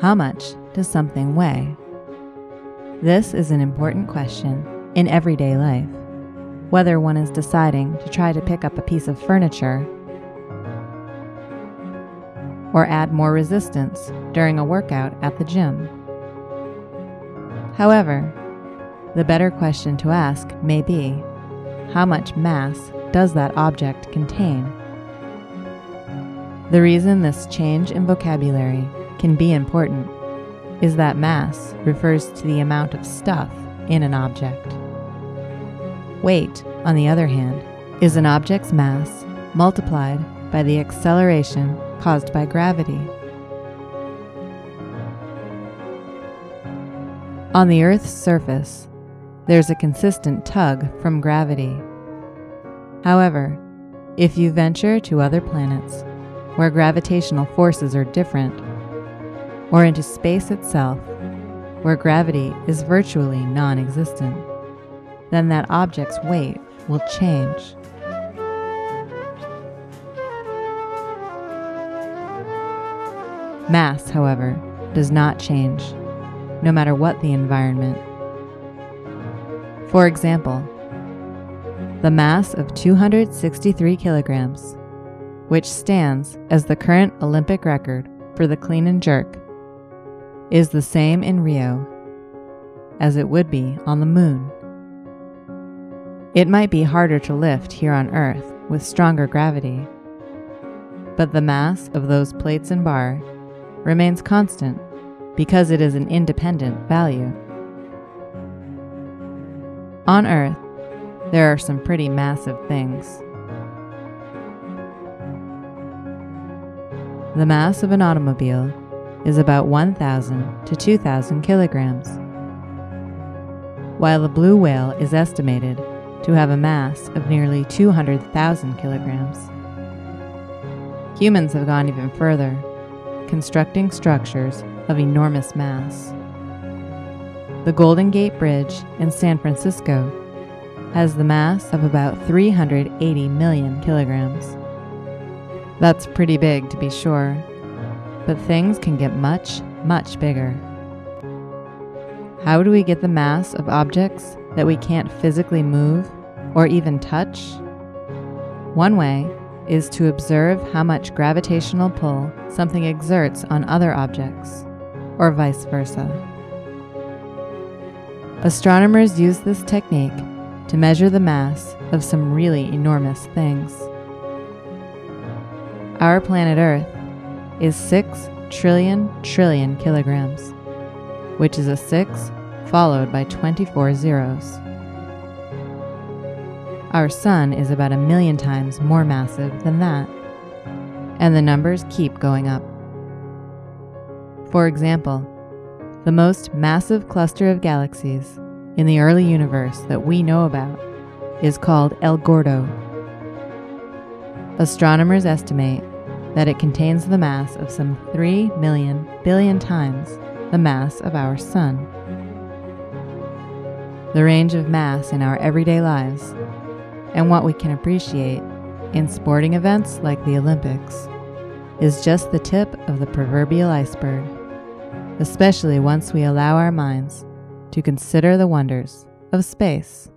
How much does something weigh? This is an important question in everyday life, whether one is deciding to try to pick up a piece of furniture or add more resistance during a workout at the gym. However, the better question to ask may be how much mass does that object contain? The reason this change in vocabulary can be important is that mass refers to the amount of stuff in an object. Weight, on the other hand, is an object's mass multiplied by the acceleration caused by gravity. On the Earth's surface, there's a consistent tug from gravity. However, if you venture to other planets where gravitational forces are different, or into space itself where gravity is virtually non existent, then that object's weight will change. Mass, however, does not change, no matter what the environment. For example, the mass of 263 kilograms, which stands as the current Olympic record for the clean and jerk, is the same in Rio as it would be on the moon. It might be harder to lift here on Earth with stronger gravity, but the mass of those plates and bar remains constant because it is an independent value. On Earth, there are some pretty massive things. The mass of an automobile is about 1,000 to 2,000 kilograms, while the blue whale is estimated to have a mass of nearly 200,000 kilograms. Humans have gone even further, constructing structures of enormous mass. The Golden Gate Bridge in San Francisco has the mass of about 380 million kilograms. That's pretty big to be sure, but things can get much, much bigger. How do we get the mass of objects that we can't physically move or even touch? One way is to observe how much gravitational pull something exerts on other objects, or vice versa. Astronomers use this technique to measure the mass of some really enormous things. Our planet Earth is 6 trillion trillion kilograms, which is a 6 followed by 24 zeros. Our Sun is about a million times more massive than that, and the numbers keep going up. For example, the most massive cluster of galaxies in the early universe that we know about is called El Gordo. Astronomers estimate that it contains the mass of some 3 million billion times the mass of our Sun. The range of mass in our everyday lives, and what we can appreciate in sporting events like the Olympics, is just the tip of the proverbial iceberg, especially once we allow our minds to consider the wonders of space.